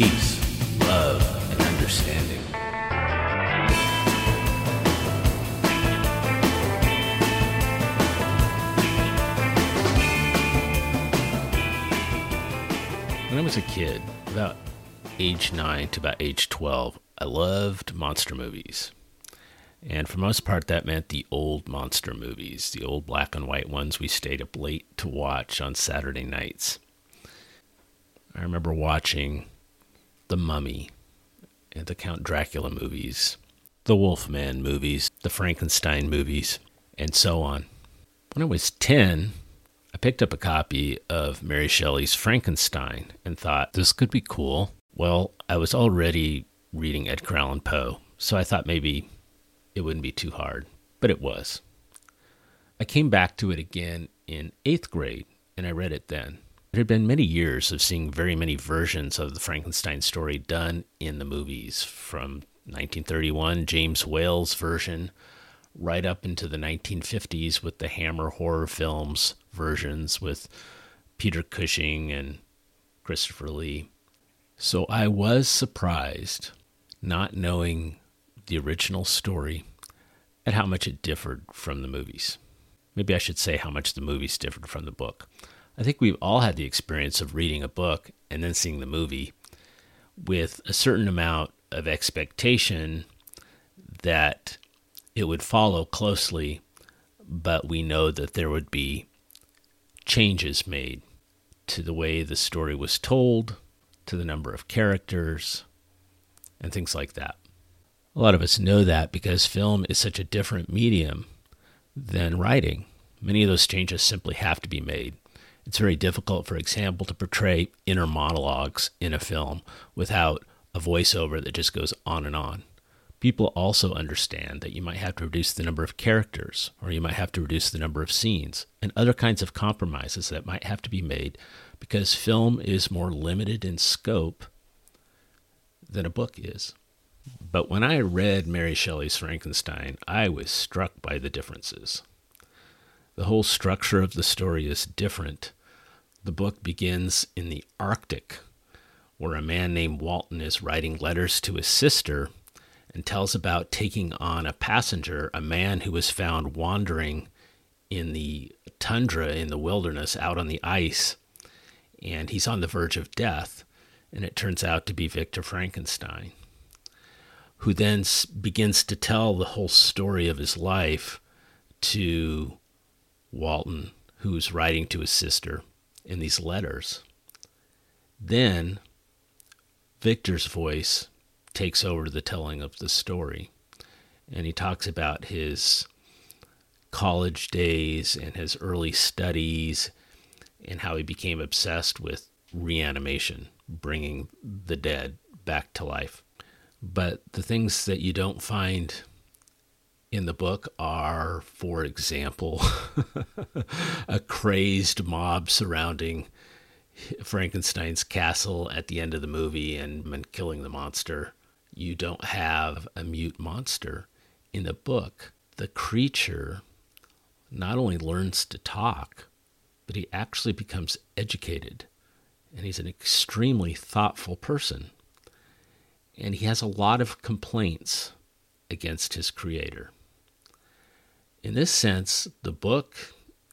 peace, love, and understanding. When I was a kid, about age 9 to about age 12, I loved monster movies. And for most part, that meant the old monster movies, the old black and white ones we stayed up late to watch on Saturday nights. I remember watching The Mummy and the Count Dracula movies, the Wolfman movies, the Frankenstein movies, and so on. When I was 10, I picked up a copy of Mary Shelley's Frankenstein and thought this could be cool. Well, I was already reading Edgar Allan Poe, so I thought maybe it wouldn't be too hard, but it was. I came back to it again in eighth grade, and I read it then. It had been many years of seeing very many versions of the Frankenstein story done in the movies, from 1931, James Whale's version, right up into the 1950s with the Hammer horror films versions with Peter Cushing and Christopher Lee. So I was surprised, not knowing the original story at how much it differed from the movies. Maybe I should say how much the movies differed from the book. I think we've all had the experience of reading a book and then seeing the movie with a certain amount of expectation that it would follow closely, but we know that there would be changes made to the way the story was told, to the number of characters, and things like that. A lot of us know that because film is such a different medium than writing. Many of those changes simply have to be made. It's very difficult, for example, to portray inner monologues in a film without a voiceover that just goes on and on. People also understand that you might have to reduce the number of characters, or you might have to reduce the number of scenes, and other kinds of compromises that might have to be made because film is more limited in scope than a book is. But when I read Mary Shelley's Frankenstein, I was struck by the differences. The whole structure of the story is different. The book begins in the Arctic, where a man named Walton is writing letters to his sister and tells about taking on a passenger, a man who was found wandering in the tundra in the wilderness out on the ice, and he's on the verge of death, and it turns out to be Victor Frankenstein who then begins to tell the whole story of his life to Walton, who's writing to his sister in these letters. Then Victor's voice takes over the telling of the story, and he talks about his college days and his early studies and how he became obsessed with reanimation, bringing the dead back to life. But the things that you don't find in the book are, for example, a crazed mob surrounding Frankenstein's castle at the end of the movie and, and killing the monster. You don't have a mute monster. In the book, the creature not only learns to talk, but he actually becomes educated. And he's an extremely thoughtful person and he has a lot of complaints against his creator. In this sense, the book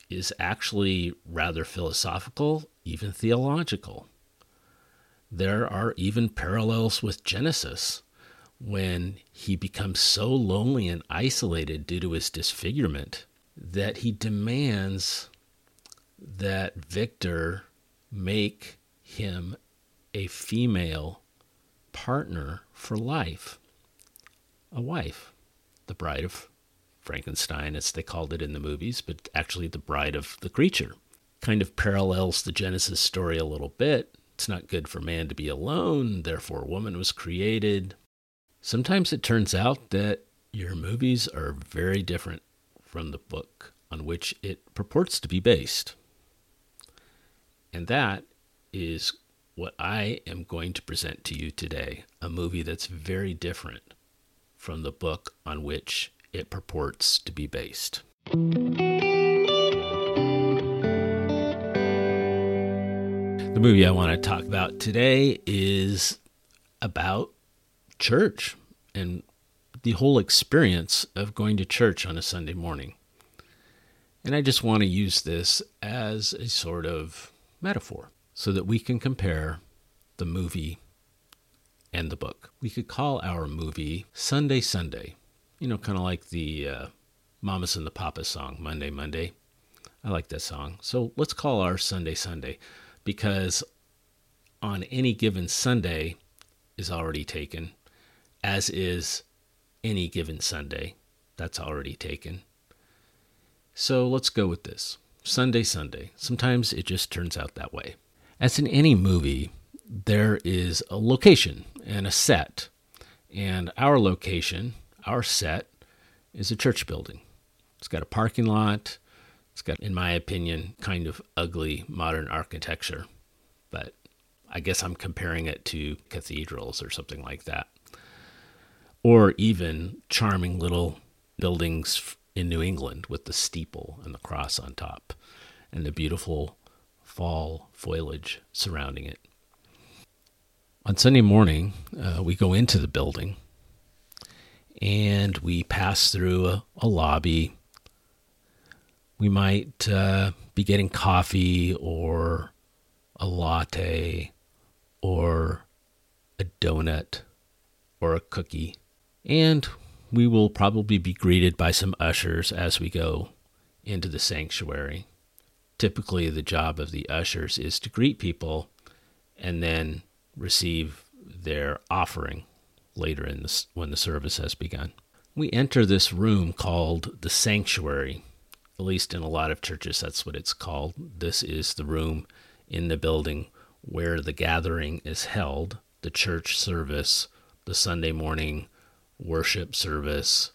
is actually rather philosophical, even theological. There are even parallels with Genesis when he becomes so lonely and isolated due to his disfigurement that he demands that Victor make him a female partner for life, a wife, the bride of Frankenstein, as they called it in the movies, but actually the bride of the creature. Kind of parallels the Genesis story a little bit. It's not good for man to be alone, therefore, woman was created. Sometimes it turns out that your movies are very different from the book on which it purports to be based. And that is what I am going to present to you today a movie that's very different from the book on which it purports to be based. The movie I want to talk about today is about church and the whole experience of going to church on a Sunday morning. And I just want to use this as a sort of metaphor so that we can compare the movie and the book. We could call our movie Sunday Sunday, you know, kind of like the uh, Mamas and the Papas song, Monday Monday. I like that song. So let's call our Sunday Sunday because on any given Sunday is already taken, as is any given Sunday. That's already taken. So let's go with this Sunday, Sunday. Sometimes it just turns out that way. As in any movie, there is a location and a set. And our location, our set, is a church building. It's got a parking lot. It's got, in my opinion, kind of ugly modern architecture. But I guess I'm comparing it to cathedrals or something like that. Or even charming little buildings in New England with the steeple and the cross on top and the beautiful fall foliage surrounding it. On Sunday morning, uh, we go into the building and we pass through a, a lobby. We might uh, be getting coffee or a latte or a donut or a cookie. And we will probably be greeted by some ushers as we go into the sanctuary. Typically, the job of the ushers is to greet people and then receive their offering later in the, when the service has begun. We enter this room called the sanctuary. At least in a lot of churches, that's what it's called. This is the room in the building where the gathering is held, the church service, the Sunday morning worship service,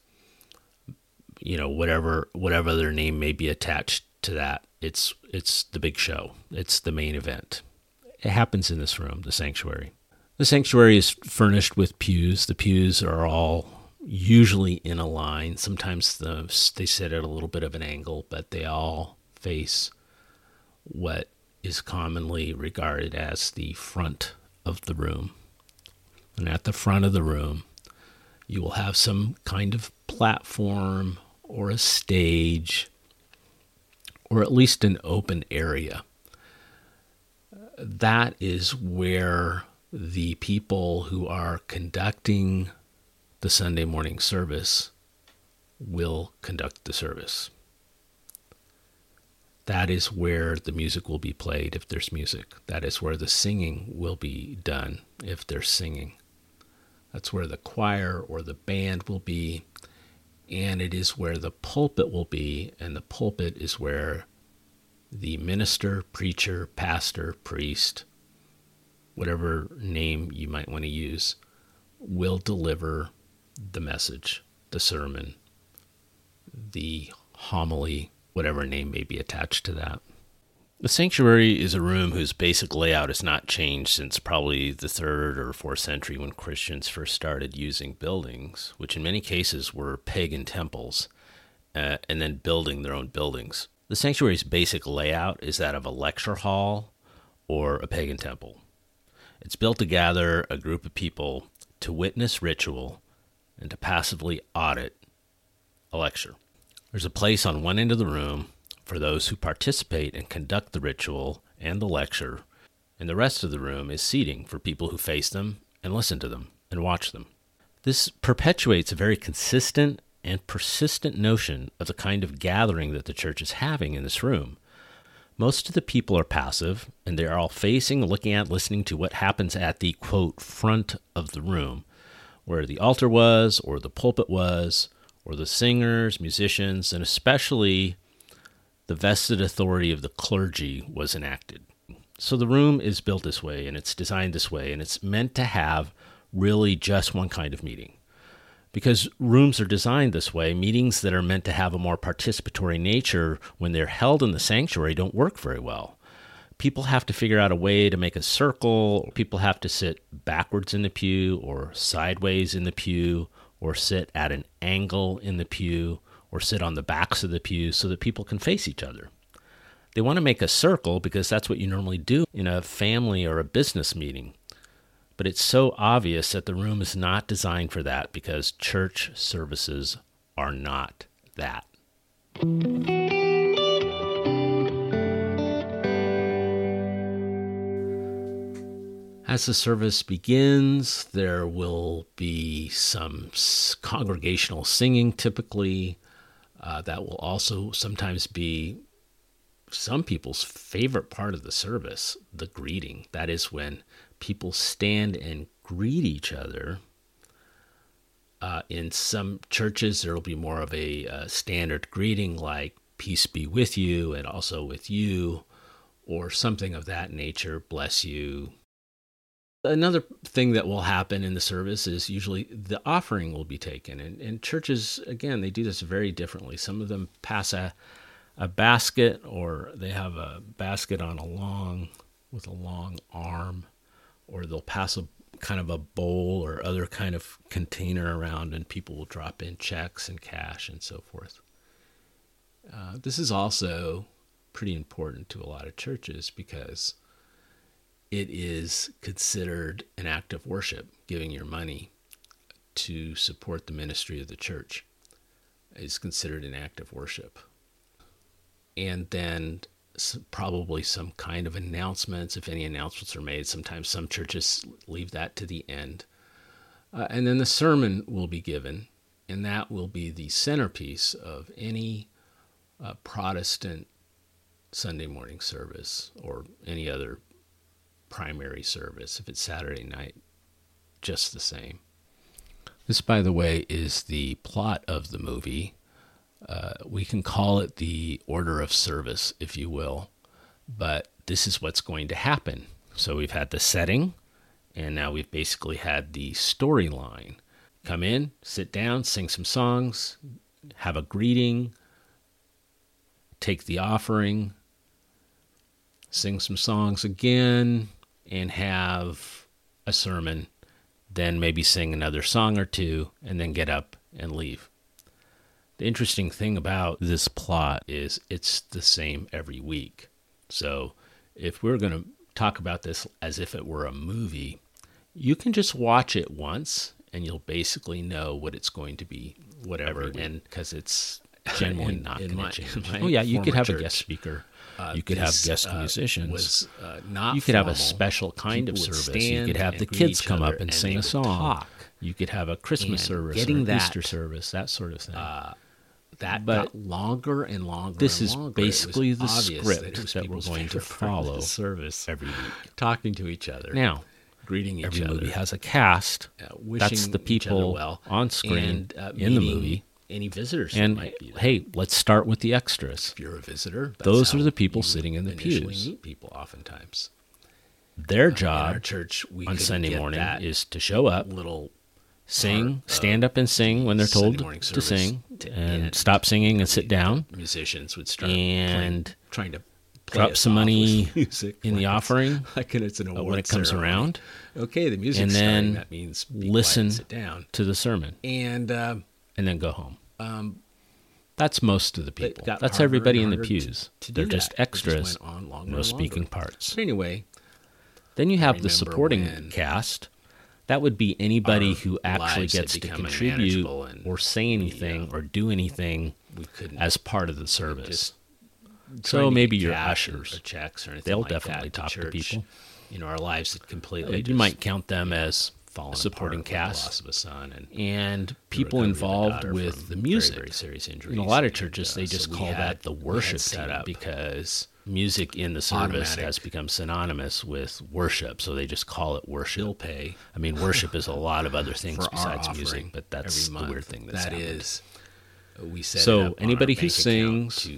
you know, whatever whatever their name may be attached to that. It's it's the big show. It's the main event. It happens in this room, the sanctuary. The sanctuary is furnished with pews. The pews are all usually in a line. Sometimes the, they sit at a little bit of an angle, but they all face what is commonly regarded as the front of the room. And at the front of the room, you will have some kind of platform or a stage or at least an open area. That is where the people who are conducting the Sunday morning service will conduct the service. That is where the music will be played if there's music. That is where the singing will be done if there's singing. That's where the choir or the band will be. And it is where the pulpit will be. And the pulpit is where the minister, preacher, pastor, priest, whatever name you might want to use, will deliver the message, the sermon, the homily, whatever name may be attached to that. The sanctuary is a room whose basic layout has not changed since probably the third or fourth century when Christians first started using buildings, which in many cases were pagan temples, uh, and then building their own buildings. The sanctuary's basic layout is that of a lecture hall or a pagan temple. It's built to gather a group of people to witness ritual and to passively audit a lecture. There's a place on one end of the room for those who participate and conduct the ritual and the lecture, and the rest of the room is seating for people who face them and listen to them and watch them. This perpetuates a very consistent and persistent notion of the kind of gathering that the church is having in this room. Most of the people are passive, and they are all facing, looking at, listening to what happens at the quote front of the room, where the altar was, or the pulpit was, or the singers, musicians, and especially the vested authority of the clergy was enacted. So the room is built this way and it's designed this way, and it's meant to have really just one kind of meeting. Because rooms are designed this way, meetings that are meant to have a more participatory nature when they're held in the sanctuary don't work very well. People have to figure out a way to make a circle, people have to sit backwards in the pew or sideways in the pew or sit at an angle in the pew or sit on the backs of the pews so that people can face each other. They want to make a circle because that's what you normally do in a family or a business meeting. But it's so obvious that the room is not designed for that because church services are not that. As the service begins, there will be some congregational singing typically. Uh, that will also sometimes be some people's favorite part of the service the greeting. That is when people stand and greet each other. Uh, in some churches, there will be more of a uh, standard greeting like peace be with you and also with you, or something of that nature, bless you. Another thing that will happen in the service is usually the offering will be taken. And, and churches, again, they do this very differently. Some of them pass a a basket or they have a basket on a long with a long arm or they'll pass a kind of a bowl or other kind of container around and people will drop in checks and cash and so forth. Uh, this is also pretty important to a lot of churches because it is considered an act of worship giving your money to support the ministry of the church. Is considered an act of worship. And then probably some kind of announcements if any announcements are made. Sometimes some churches leave that to the end. Uh, and then the sermon will be given and that will be the centerpiece of any uh, protestant sunday morning service or any other primary service if it's saturday night just the same. This by the way is the plot of the movie uh, we can call it the order of service, if you will, but this is what's going to happen. So we've had the setting, and now we've basically had the storyline. Come in, sit down, sing some songs, have a greeting, take the offering, sing some songs again, and have a sermon, then maybe sing another song or two, and then get up and leave. The interesting thing about this plot is it's the same every week. So if we're going to talk about this as if it were a movie, you can just watch it once and you'll basically know what it's going to be, whatever. And because it's generally in, not going to change. Oh yeah, you could have church, a guest speaker. Uh, you could this, have guest uh, musicians. Was, uh, not you could formal. have a special kind People of service. You could have the kids come up and, and sing a song. Talk. You could have a Christmas and service, getting that, Easter service, that sort of thing. That but got longer and longer. This and is longer. basically the script that, that we're going to follow service every week, talking to each other. Now, greeting each every other. movie has a cast. Uh, That's the people well, on screen and, uh, in the movie. Any visitors and hey, let's start with the extras. If you're a visitor, those are the people sitting in the pews. Meet people oftentimes. Their uh, job church on Sunday morning is to show up, little sing, stand up and sing when they're told to sing, and, and, stop singing and sit down. Musicians would start and playing, trying to drop some money music in the offering like it's an when it comes ceremony. around. Okay, the music and then starting, that means listen sit down to the sermon and uh, and then go home. Um, that's most of the people. That's everybody in the pews. To, They're just that. extras, just no speaking parts. But anyway, then you have the supporting cast that would be anybody who actually gets to contribute or say anything or do anything as part of the service. So maybe your ushers, or checks, or anything they'll like definitely that talk to, to people. You know, our lives completely. you might count them as supporting cast, loss of a son, and, and people involved with the music. Very, very serious injuries. In a lot of churches, and, uh, they just so call had, that the worship setup because music in the service Automatic. has become synonymous with worship, so they just call it worship. Bill pay. I mean, worship is a lot of other things besides music, but that's the weird thing that's That is, we set So it up on anybody who sings,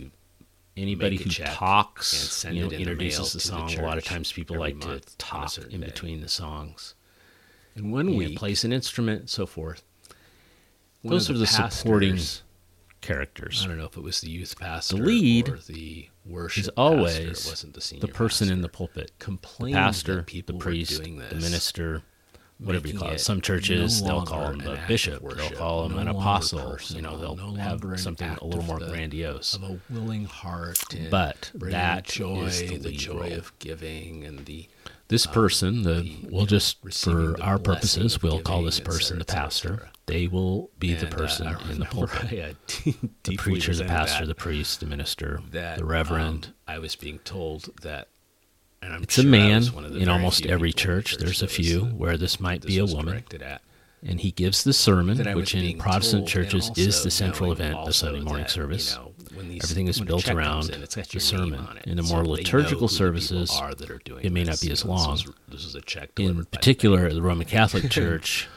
Anybody who talks, you know, in introduces the the song. a lot of times people like to talk in day. between the songs. And when And week. plays an instrument, so forth. Those of are the supporting characters. I don't know if it was the youth pastor, the lead or the worship is always the the person in the pastor. pulpit, the pastor, people the priest, the minister, whatever you call it. Some churches no they'll call him an the act of bishop, they'll call him no an apostle. personal, you know, they'll no have something a little more the- grandiose. of a willing heart, But that joy, is the the joy role. of giving, and the This person, the the, we'll just for our purposes, we'll call this person the et cetera, et pastor. They will be the And, uh, person I in the pulpit. I, uh, The preacher, the pastor, the priest, the minister, that the reverend. um, I was being told that, and I'm it's sure a man the in almost every the church. There's a was, few uh, where this might this be a woman, at. And he gives the sermon, that I was which in Protestant churches is the central event of Sunday morning that, service. You know, these, Everything is built around in, the sermon. name on it. In the So more liturgical who the people services, are that are it may not be as this long. This was a check in the particular, the Roman Catholic Church,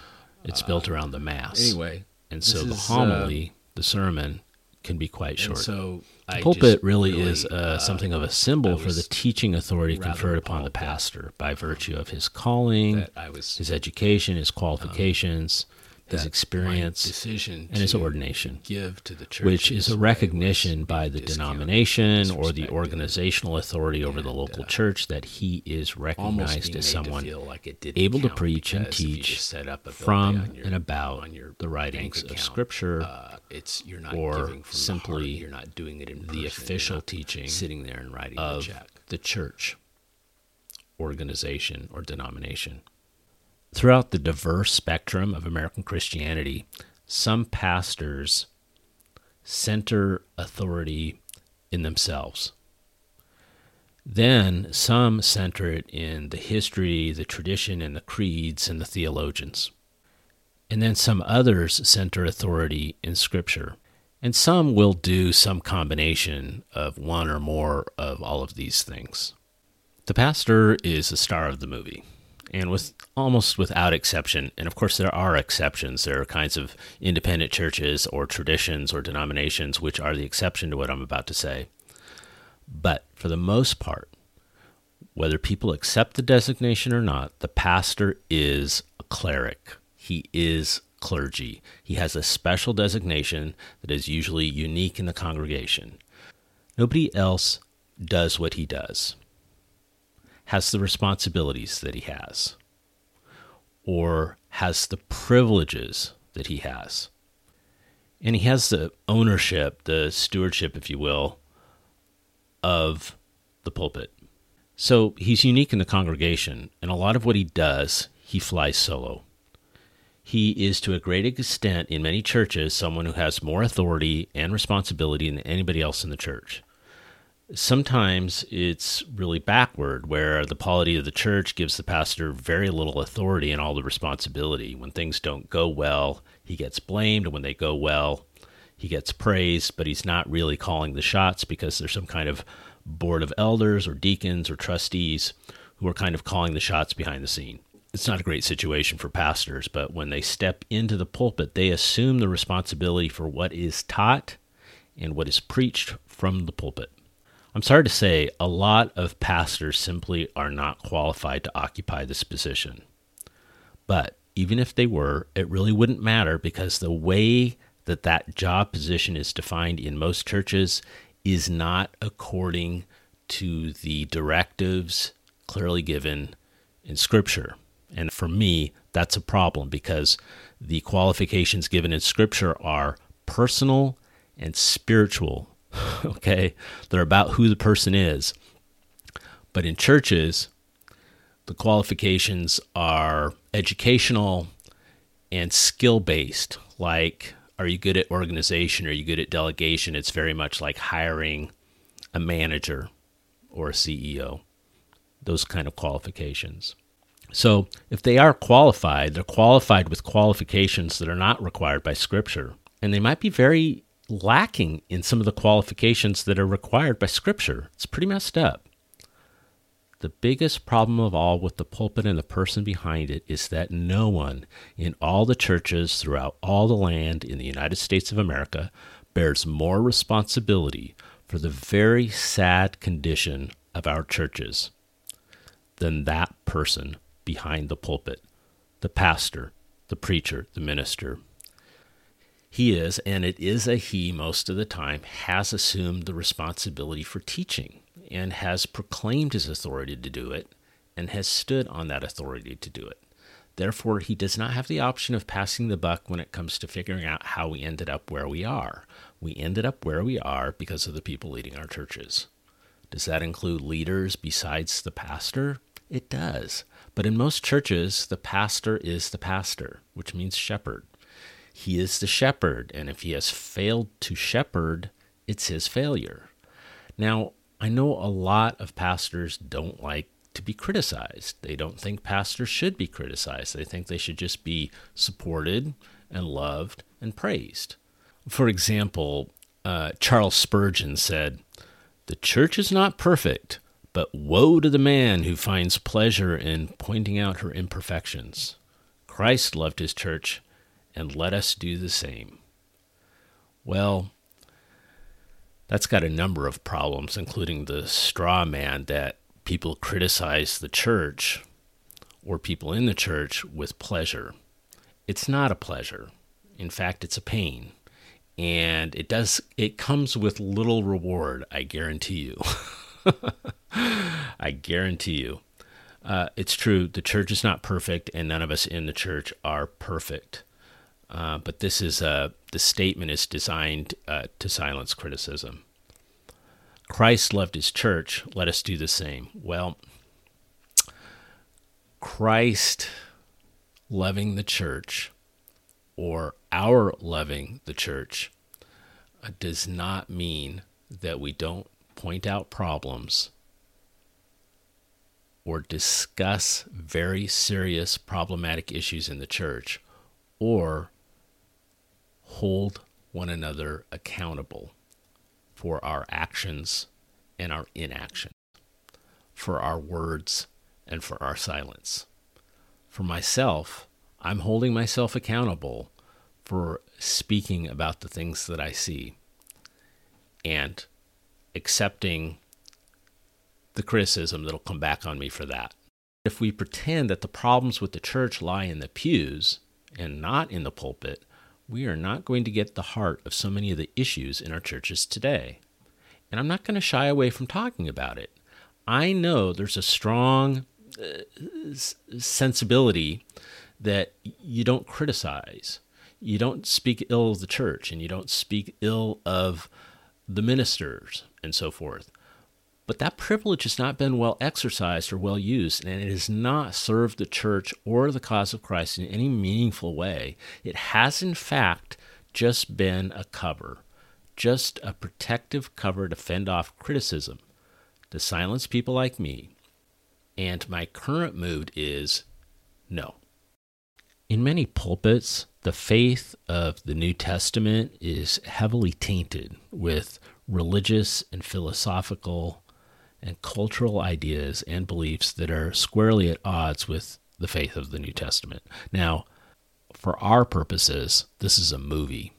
it's built around the Mass. Anyway, and so the is, uh, homily, the sermon, can be quite short. so I pulpit just really, is uh, uh, something of a symbol for the teaching authority conferred upon the pastor by virtue of his calling, was his education, his qualifications, his that experience, decision and his ordination. give to the church, which is a recognition by the denomination or the organizational authority over the local uh, church that he is recognized as someone to like able to preach and because if you teach set up a bill pay from your- and about the writings bank of Scripture, uh, it's you're not or simply the heart. You're not doing it in the person, official teaching sitting there and writing of the check. the church organization or denomination. Throughout the diverse spectrum of American Christianity, some pastors center authority in themselves. Then some center it in the history, the tradition, and the creeds and the theologians. And then some others center authority in Scripture. And some will do some combination of one or more of all of these things. The pastor is the star of the movie, and with almost without exception, and of course there are exceptions. There are kinds of independent churches or traditions or denominations which are the exception to what I'm about to say. But for the most part, whether people accept the designation or not, the pastor is a cleric. He is clergy. He has a special designation that is usually unique in the congregation. Nobody else does what he does, has the responsibilities that he has, or has the privileges that he has. And he has the ownership, the stewardship, if you will, of the pulpit. So he's unique in the congregation, and a lot of what he does, he flies solo. He is, to a great extent, in many churches, someone who has more authority and responsibility than anybody else in the church. Sometimes it's really backward, where the polity of the church gives the pastor very little authority and all the responsibility. When things don't go well, he gets blamed, when they go well, he gets praised, but he's not really calling the shots because there's some kind of board of elders or deacons or trustees who are kind of calling the shots behind the scene. It's not a great situation for pastors, but when they step into the pulpit, they assume the responsibility for what is taught and what is preached from the pulpit. I'm sorry to say, a lot of pastors simply are not qualified to occupy this position. But even if they were, it really wouldn't matter because the way that that job position is defined in most churches is not according to the directives clearly given in Scripture. And for me, that's a problem because the qualifications given in Scripture are personal and spiritual. okay? They're about who the person is. But in churches, the qualifications are educational and skill based. Like, are you good at organization? Are you good at delegation? It's very much like hiring a manager or a CEO, those kind of qualifications. So, if they are qualified, they're qualified with qualifications that are not required by Scripture. And they might be very lacking in some of the qualifications that are required by Scripture. It's pretty messed up. The biggest problem of all with the pulpit and the person behind it is that no one in all the churches throughout all the land in the United States of America bears more responsibility for the very sad condition of our churches than that person behind the pulpit the pastor, the preacher, the minister. He is, and it is a he most of the time, has assumed the responsibility for teaching and has proclaimed his authority to do it and has stood on that authority to do it. Therefore, he does not have the option of passing the buck when it comes to figuring out how we ended up where we are. We ended up where we are because of the people leading our churches. Does that include leaders besides the pastor? It does. But in most churches, the pastor is the pastor, which means shepherd. He is the shepherd, and if he has failed to shepherd, it's his failure. Now, I know a lot of pastors don't like to be criticized. They don't think pastors should be criticized. They think they should just be supported and loved and praised. For example, uh, Charles Spurgeon said, The church is not perfect, but woe to the man who finds pleasure in pointing out her imperfections. Christ loved his church, and let us do the same. Well, that's got a number of problems, including the straw man that people criticize the church or people in the church with pleasure. It's not a pleasure. In fact, it's a pain. And it does it comes with little reward, I guarantee you. I guarantee you. Uh, it's true, the church is not perfect, and none of us in the church are perfect. Uh, but this is uh, the statement is designed uh, to silence criticism. Christ loved his church. Let us do the same. Well, Christ loving the church or our loving the church uh, does not mean that we don't point out problems or discuss very serious problematic issues in the church or hold one another accountable for our actions and our inaction, for our words and for our silence. For myself, I'm holding myself accountable for speaking about the things that I see and accepting the criticism that'll come back on me for that. If we pretend that the problems with the church lie in the pews and not in the pulpit, we are not going to get the heart of so many of the issues in our churches today. And I'm not going to shy away from talking about it. I know there's a strong uh, sensibility that you don't criticize, you don't speak ill of the church, and you don't speak ill of the ministers and so forth. But that privilege has not been well exercised or well used, and it has not served the church or the cause of Christ in any meaningful way. It has, in fact, just been a cover, just a protective cover to fend off criticism, to silence people like me. And my current mood is no. In many pulpits, the faith of the New Testament is heavily tainted with religious and philosophical and cultural ideas and beliefs that are squarely at odds with the faith of the New Testament. Now, for our purposes, this is a movie.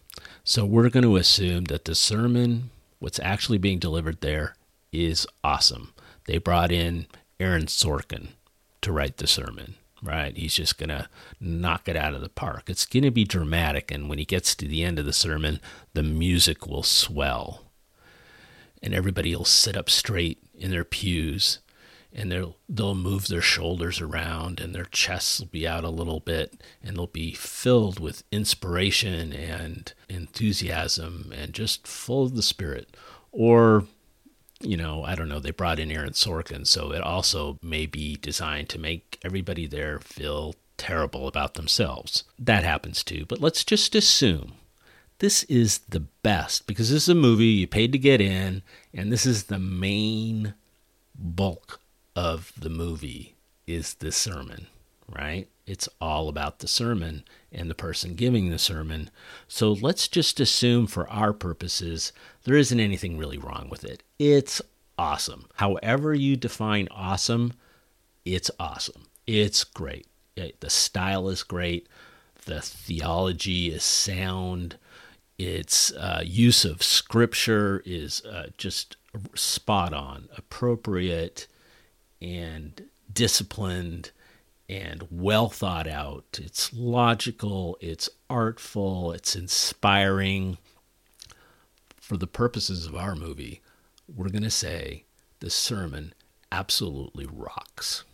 So we're going to assume that the sermon, what's actually being delivered there, is awesome. They brought in Aaron Sorkin to write the sermon, right? He's just going to knock it out of the park. It's going to be dramatic. And when he gets to the end of the sermon, the music will swell and everybody will sit up straight in their pews and they'll they'll move their shoulders around and their chests will be out a little bit and they'll be filled with inspiration and enthusiasm and just full of the spirit. Or you know i don't know they brought in aaron sorkin so it also may be designed to make everybody there feel terrible about themselves. That happens too but let's just assume this is the best because this is a movie you paid to get in, and this is the main bulk of the movie is the sermon, right? It's all about the sermon and the person giving the sermon. So let's just assume for our purposes there isn't anything really wrong with it. It's awesome. However you define awesome, it's awesome. It's great. The style is great. The theology is sound its uh, use of scripture is uh, just spot on, appropriate, and disciplined and well thought out. It's logical, it's artful, it's inspiring. For the purposes of our movie, we're going to say the sermon absolutely rocks.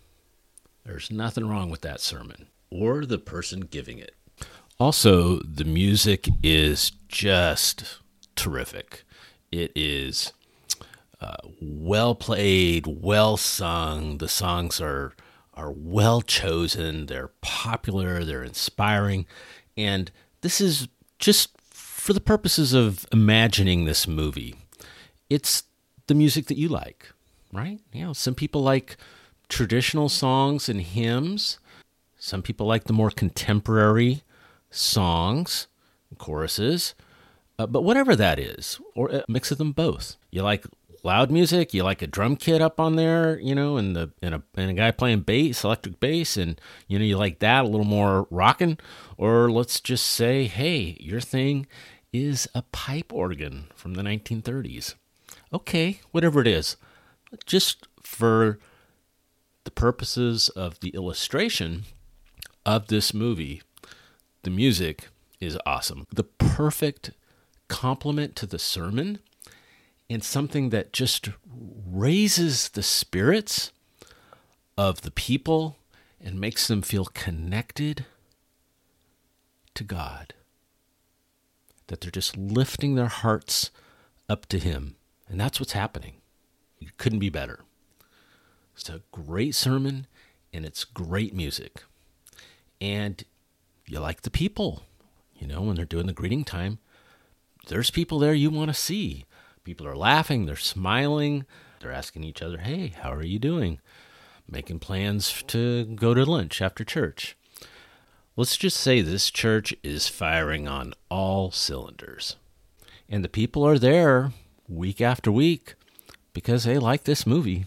There's nothing wrong with that sermon or the person giving it. Also, the music is just terrific. It is uh, well played, well sung. The songs are are well chosen, they're popular, they're inspiring, and this is just for the purposes of imagining this movie. It's the music that you like, right? You know, some people like traditional songs and hymns. Some people like the more contemporary songs, choruses. Uh, but whatever that is, or a mix of them both. You like loud music, you like a drum kit up on there, you know, and the and a and a guy playing bass, electric bass, and you know you like that a little more rocking, or let's just say, hey, your thing is a pipe organ from the 1930s. Okay, whatever it is, just for the purposes of the illustration of this movie, the music is awesome. The perfect complement to the sermon and something that just raises the spirits of the people and makes them feel connected to God. That they're just lifting their hearts up to Him. And that's what's happening. It couldn't be better. It's a great sermon and it's great music. And you like the people. You know, when they're doing the greeting time, there's people there you want to see. People are laughing, they're smiling, they're asking each other, hey, how are you doing? Making plans to go to lunch after church. Let's just say this church is firing on all cylinders. And the people are there week after week because they like this movie.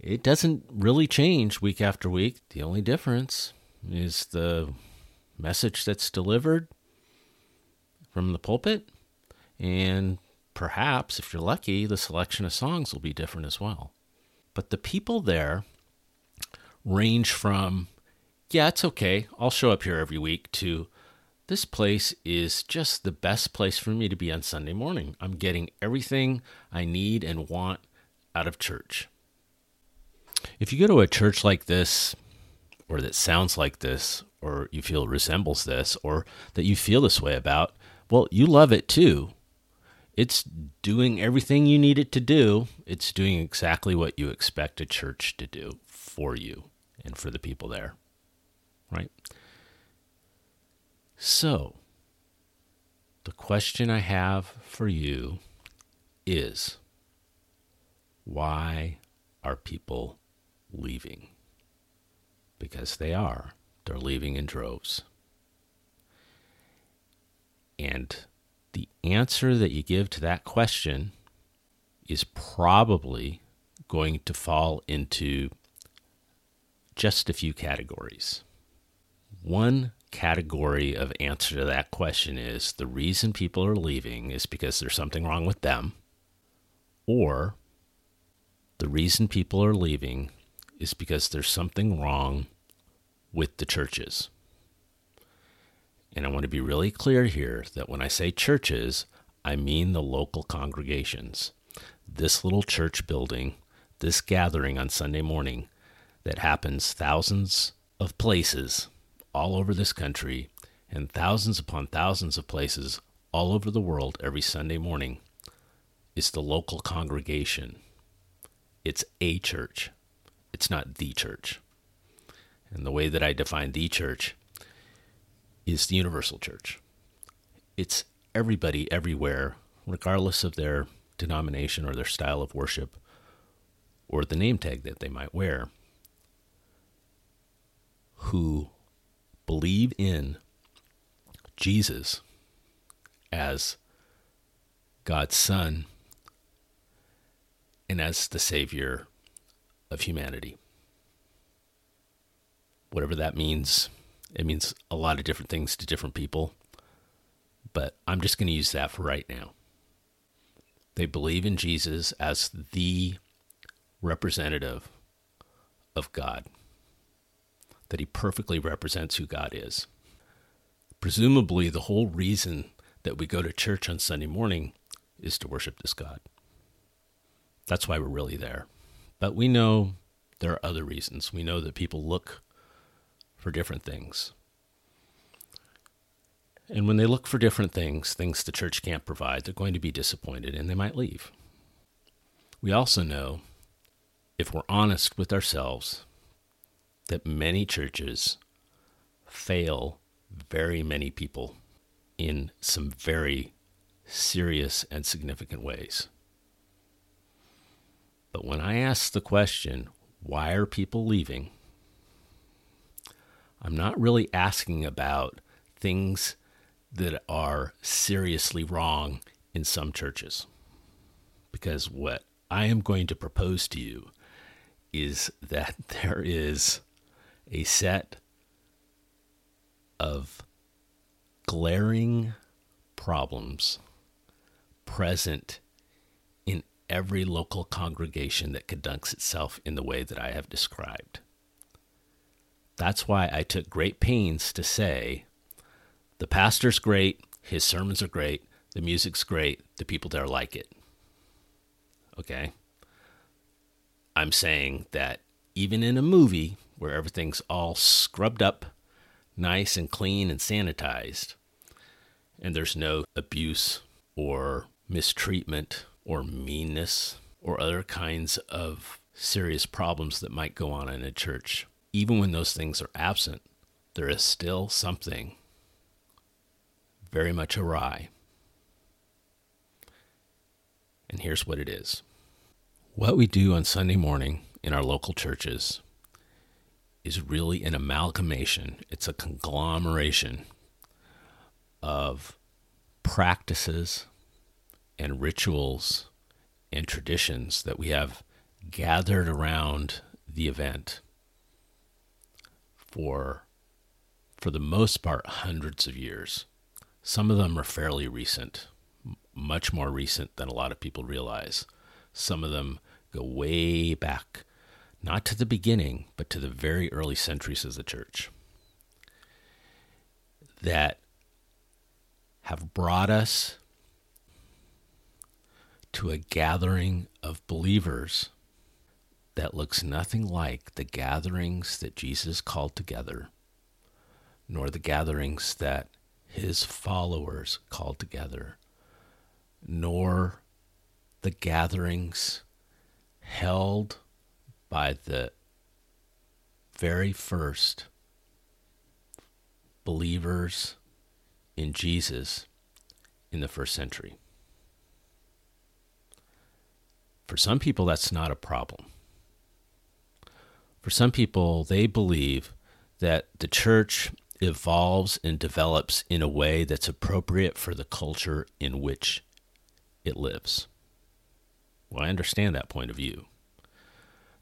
It doesn't really change week after week. The only difference is the message that's delivered from the pulpit. And perhaps, if you're lucky, the selection of songs will be different as well. But the people there range from, yeah, it's okay, I'll show up here every week, to this place is just the best place for me to be on Sunday morning. I'm getting everything I need and want out of church. If you go to a church like this, or that sounds like this, or you feel resembles this, or that you feel this way about, well, you love it too. It's doing everything you need it to do. It's doing exactly what you expect a church to do for you and for the people there. Right? So, the question I have for you is why are people leaving? Because they are. They're leaving in droves. And the answer that you give to that question is probably going to fall into just a few categories. One category of answer to that question is the reason people are leaving is because there's something wrong with them, or the reason people are leaving is because there's something wrong with the churches. And I want to be really clear here that when I say churches, I mean the local congregations. This little church building, this gathering on Sunday morning that happens thousands of places all over this country and thousands upon thousands of places all over the world every Sunday morning is the local congregation. It's a church. It's not the church. And the way that I define the church is the universal church. It's everybody everywhere, regardless of their denomination or their style of worship or the name tag that they might wear, who believe in Jesus as God's Son and as the Savior of humanity. Whatever that means, it means a lot of different things to different people, but I'm just going to use that for right now. They believe in Jesus as the representative of God that he perfectly represents who God is. Presumably, the whole reason that we go to church on Sunday morning is to worship this God. That's why we're really there. But we know there are other reasons. We know that people look for different things. And when they look for different things, things the church can't provide, they're going to be disappointed and they might leave. We also know, if we're honest with ourselves, that many churches fail very many people in some very serious and significant ways. But when I ask the question, why are people leaving? I'm not really asking about things that are seriously wrong in some churches. Because what I am going to propose to you is that there is a set of glaring problems present in every local congregation that conducts itself in the way that I have described. That's why I took great pains to say the pastor's great, his sermons are great, the music's great, the people there like it. Okay? I'm saying that even in a movie where everything's all scrubbed up, nice and clean and sanitized, and there's no abuse or mistreatment or meanness or other kinds of serious problems that might go on in a church, even when those things are absent, there is still something very much awry. And here's what it is. What we do on Sunday morning in our local churches is really an amalgamation, it's a conglomeration of practices and rituals and traditions that we have gathered around the event for for the most part hundreds of years. Some of them are fairly recent much more recent than a lot of people realize. Some of them go way back not to the beginning but to the very early centuries of the church that have brought us to a gathering of believers that looks nothing like the gatherings that Jesus called together, nor the gatherings that his followers called together, nor the gatherings held by the very first believers in Jesus in the first century. For some people, that's not a problem. For some people, they believe that the church evolves and develops in a way that's appropriate for the culture in which it lives. Well, I understand that point of view.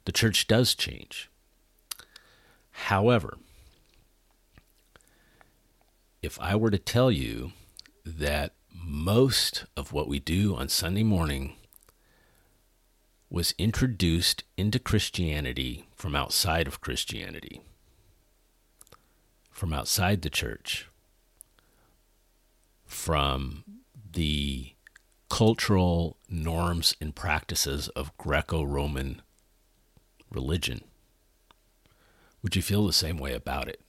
The church does change. However, if I were to tell you that most of what we do on Sunday morning was introduced into Christianity from outside of Christianity, from outside the church, from the cultural norms and practices of Greco Roman religion. Would you feel the same way about it?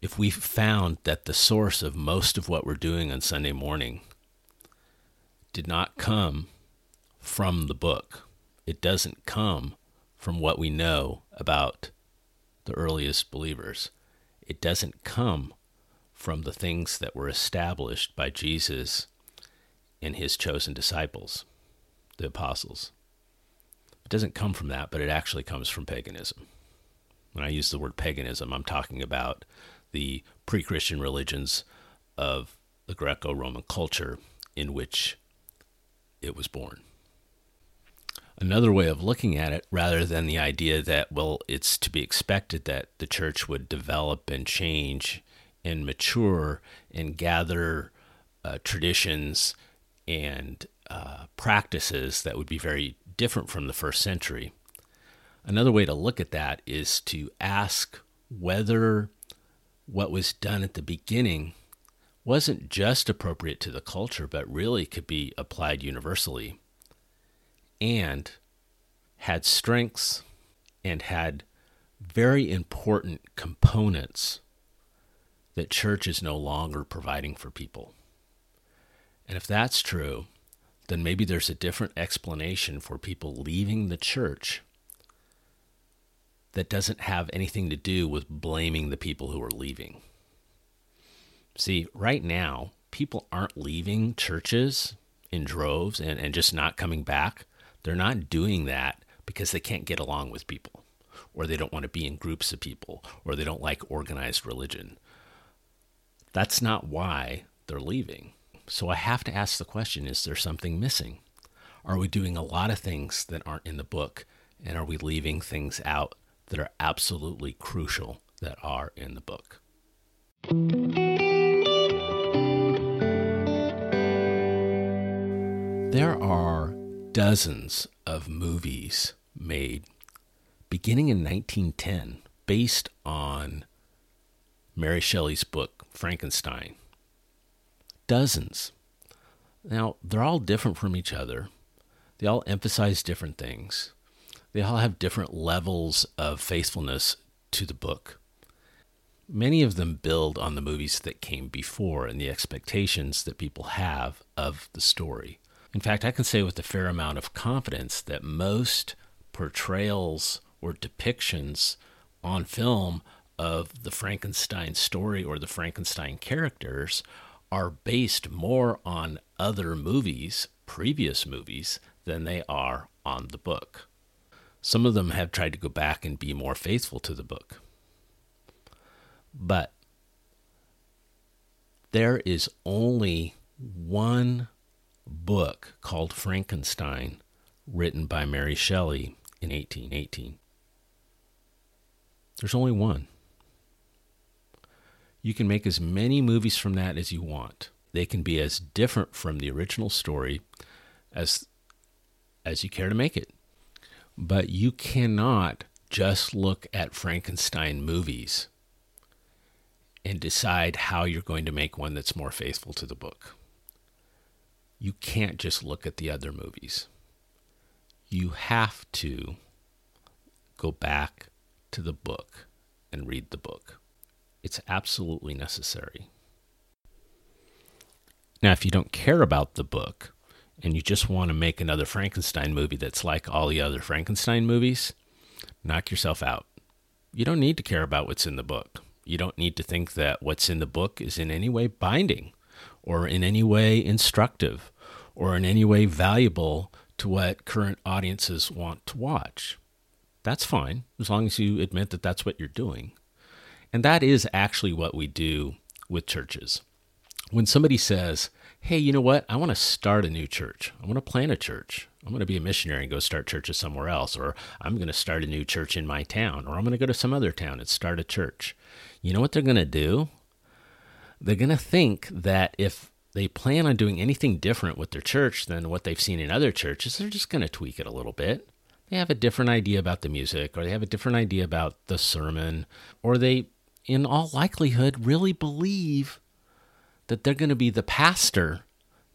If we found that the source of most of what we're doing on Sunday morning did not come from the book. It doesn't come from what we know about the earliest believers. It doesn't come from the things that were established by Jesus and his chosen disciples, the apostles. It doesn't come from that, but it actually comes from paganism. When I use the word paganism, I'm talking about the pre Christian religions of the Greco Roman culture in which it was born another way of looking at it rather than the idea that, well, it's to be expected that the church would develop and change and mature and gather uh, traditions and uh, practices that would be very different from the first century. Another way to look at that is to ask whether what was done at the beginning wasn't just appropriate to the culture, but really could be applied universally and had strengths and had very important components that church is no longer providing for people. And if that's true, then maybe there's a different explanation for people leaving the church that doesn't have anything to do with blaming the people who are leaving. See, right now, people aren't leaving churches in droves and, and just not coming back. They're not doing that because they can't get along with people, or they don't want to be in groups of people, or they don't like organized religion. That's not why they're leaving. So I have to ask the question is there something missing? Are we doing a lot of things that aren't in the book? And are we leaving things out that are absolutely crucial that are in the book? There are dozens of movies made beginning in 1910 based on Mary Shelley's book, Frankenstein. Dozens. Now, they're all different from each other. They all emphasize different things. They all have different levels of faithfulness to the book. Many of them build on the movies that came before and the expectations that people have of the story. In fact, I can say with a fair amount of confidence that most portrayals or depictions on film of the Frankenstein story or the Frankenstein characters are based more on other movies, previous movies, than they are on the book. Some of them have tried to go back and be more faithful to the book. But there is only one book called Frankenstein written by Mary Shelley in 1818. There's only one. You can make as many movies from that as you want. They can be as different from the original story as as you care to make it. But you cannot just look at Frankenstein movies and decide how you're going to make one that's more faithful to the book. You can't just look at the other movies. You have to go back to the book and read the book. It's absolutely necessary. Now, if you don't care about the book and you just want to make another Frankenstein movie that's like all the other Frankenstein movies, knock yourself out. You don't need to care about what's in the book. You don't need to think that what's in the book is in any way binding or in any way instructive or in any way valuable to what current audiences want to watch. That's fine, as long as you admit that that's what you're doing. And that is actually what we do with churches. When somebody says, hey, you know what? I want to start a new church. I want to plant a church. I'm going to be a missionary and go start churches somewhere else. Or I'm going to start a new church in my town. Or I'm going to go to some other town and start a church. You know what they're going to do? They're going to think that if they plan on doing anything different with their church than what they've seen in other churches, they're just going to tweak it a little bit. They have a different idea about the music, or they have a different idea about the sermon, or they in all likelihood, really believe that they're going to be the pastor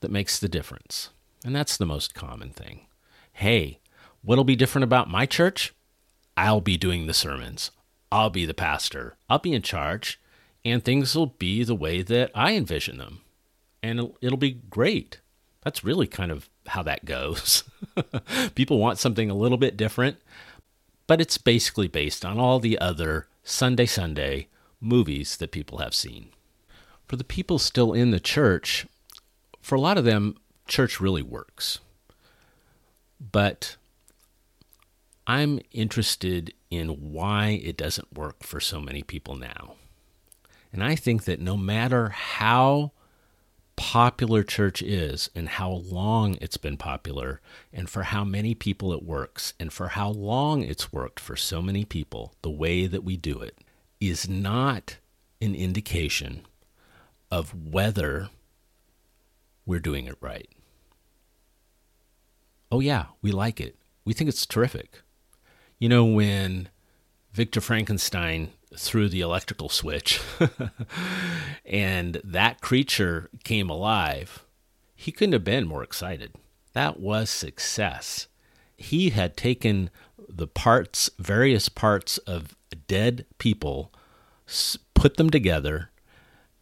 that makes the difference. And that's the most common thing. Hey, what'll be different about my church? I'll be doing the sermons. I'll be the pastor. I'll be in charge, and things will be the way that I envision them. And it'll, it'll be great. That's really kind of how that goes. People want something a little bit different, but it's basically based on all the other Sunday, Sunday movies that people have seen. For the people still in the church, for a lot of them, church really works. But I'm interested in why it doesn't work for so many people now. And I think that no matter how popular church is and how long it's been popular and for how many people it works and for how long it's worked for so many people, the way that we do it, is not an indication of whether we're doing it right. Oh, yeah, we like it. We think it's terrific. You know, when Victor Frankenstein threw the electrical switch and that creature came alive, he couldn't have been more excited. That was success. He had taken the parts, various parts of dead people, put them together,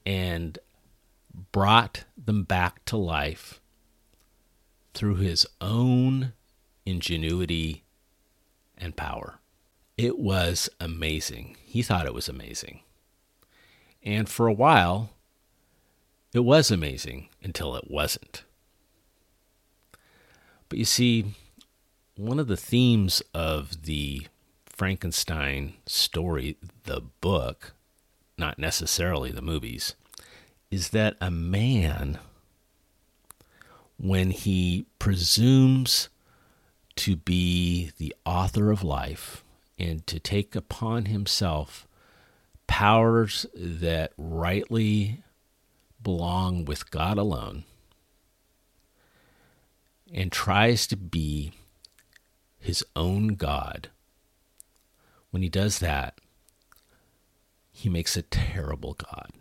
and brought them back to life through his own ingenuity and power. It was amazing. He thought it was amazing. And for a while, it was amazing until it wasn't. But you see, one of the themes of the Frankenstein story, the book, not necessarily the movies, is that a man, when he presumes to be the author of life and to take upon himself powers that rightly belong with God alone, and tries to be his own God, when he does that, he makes a terrible God.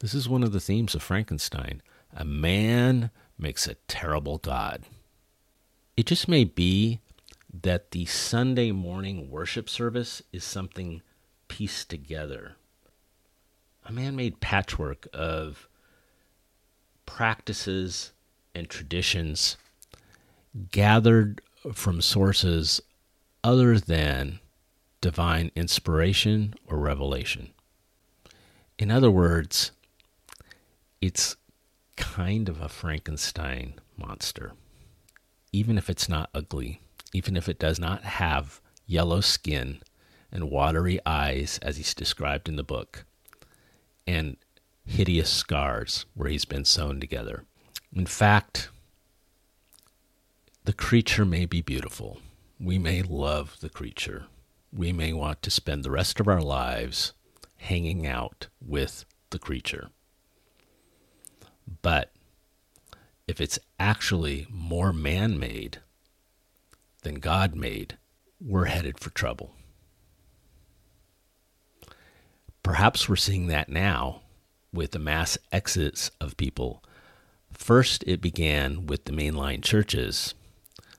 This is one of the themes of Frankenstein. A man makes a terrible God. It just may be that the Sunday morning worship service is something pieced together. A man made patchwork of practices and traditions gathered from sources other than divine inspiration or revelation. In other words, it's kind of a Frankenstein monster, even if it's not ugly, even if it does not have yellow skin and watery eyes as he's described in the book, and hideous scars where he's been sewn together. In fact, the creature may be beautiful. We may love the creature. We may want to spend the rest of our lives hanging out with the creature. But if it's actually more man made than God made, we're headed for trouble. Perhaps we're seeing that now with the mass exits of people. First, it began with the mainline churches,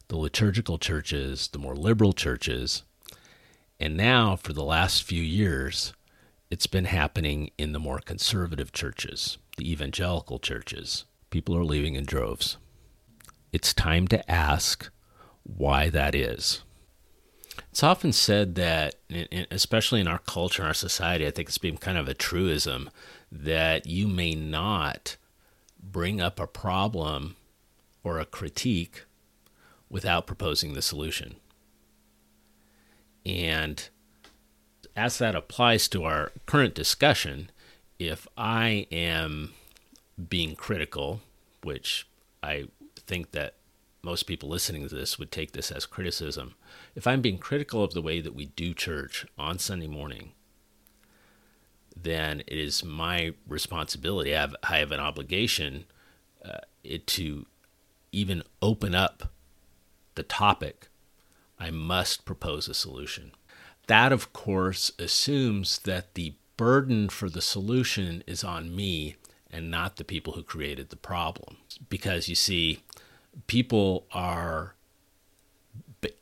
the liturgical churches, the more liberal churches. And now, for the last few years, it's been happening in the more conservative churches, the evangelical churches. People are leaving in droves. It's time to ask why that is. It's often said that, especially in our culture, in our society, I think it's been kind of a truism that you may not bring up a problem or a critique without proposing the solution. And as that applies to our current discussion, if I am being critical, which I think that most people listening to this would take this as criticism. If I'm being critical of the way that we do church on Sunday morning, then it is my responsibility. I have, I have an obligation uh, it, to even open up the topic. I must propose a solution. That, of course, assumes that the burden for the solution is on me and not the people who created the problem. Because you see, people are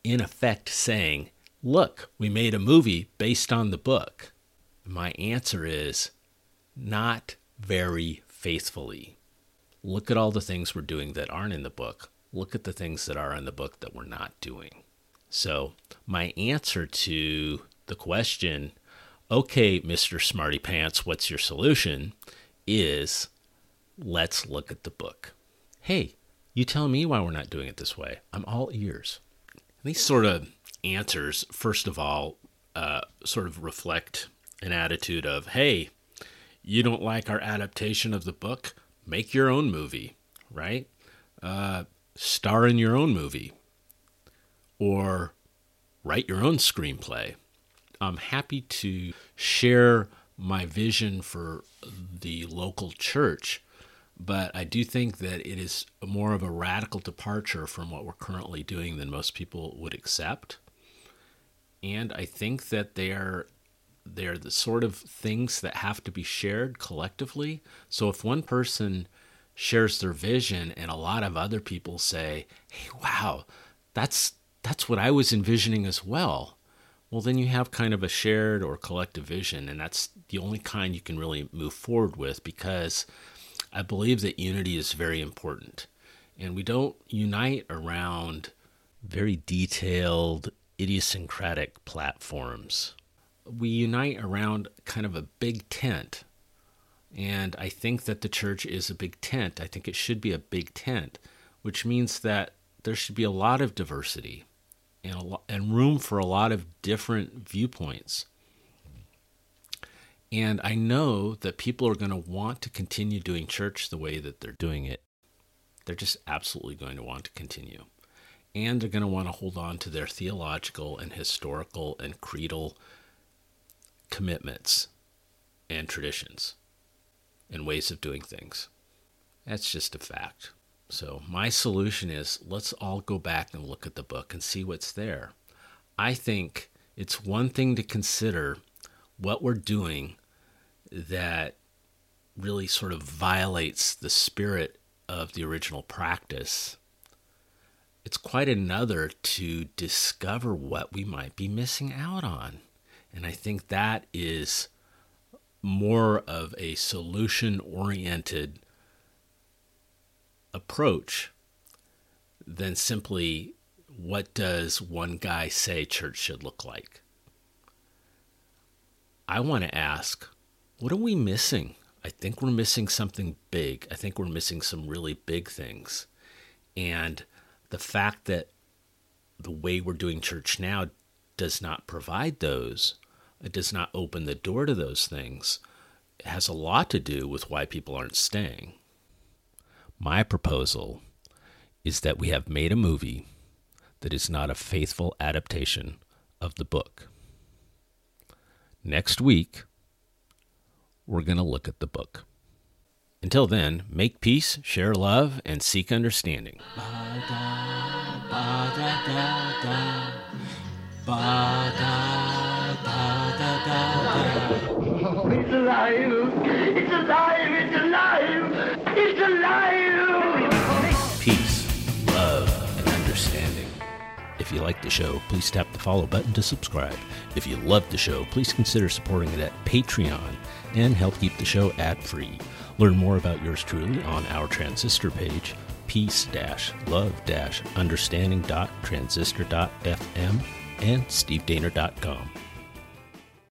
in effect saying, Look, we made a movie based on the book. My answer is not very faithfully. Look at all the things we're doing that aren't in the book. Look at the things that are in the book that we're not doing. So, my answer to the question, okay, Mr. Smarty Pants, what's your solution? is let's look at the book. Hey, you tell me why we're not doing it this way. I'm all ears. These sort of answers, first of all, uh, sort of reflect an attitude of, hey, you don't like our adaptation of the book? Make your own movie, right? Uh, star in your own movie or write your own screenplay. I'm happy to share my vision for the local church but I do think that it is more of a radical departure from what we're currently doing than most people would accept. And I think that they are they're the sort of things that have to be shared collectively. So if one person shares their vision and a lot of other people say, "Hey, wow, that's that's what I was envisioning as well." Well, then you have kind of a shared or collective vision, and that's the only kind you can really move forward with because I believe that unity is very important. And we don't unite around very detailed idiosyncratic platforms. We unite around kind of a big tent. And I think that the church is a big tent. I think it should be a big tent, which means that there should be a lot of diversity and, lo- and room for a lot of different viewpoints. And I know that people are going to want to continue doing church the way that they're doing it. They're just absolutely going to want to continue. And they're going to want to hold on to their theological and historical and creedal commitments and traditions and ways of doing things. That's just a fact. So, my solution is let's all go back and look at the book and see what's there. I think it's one thing to consider what we're doing that really sort of violates the spirit of the original practice. It's quite another to discover what we might be missing out on. And I think that is more of a solution oriented approach than simply what does one guy say church should look like. I want to ask, what are we missing? I think we're missing something big. I think we're missing some really big things. And the fact that the way we're doing church now does not provide those, it does not open the door to those things, it has a lot to do with why people aren't staying. My proposal is that we have made a movie that is not a faithful adaptation of the book. Next week, we're going to look at the book. Until then, make peace, share love, and seek understanding. It's alive! It's alive! It's alive! If you like the show, please tap the follow button to subscribe. If you love the show, please consider supporting it at Patreon and help keep the show ad free. Learn more about yours truly on our transistor page, peace love understanding.transistor.fm and stevedehner.com.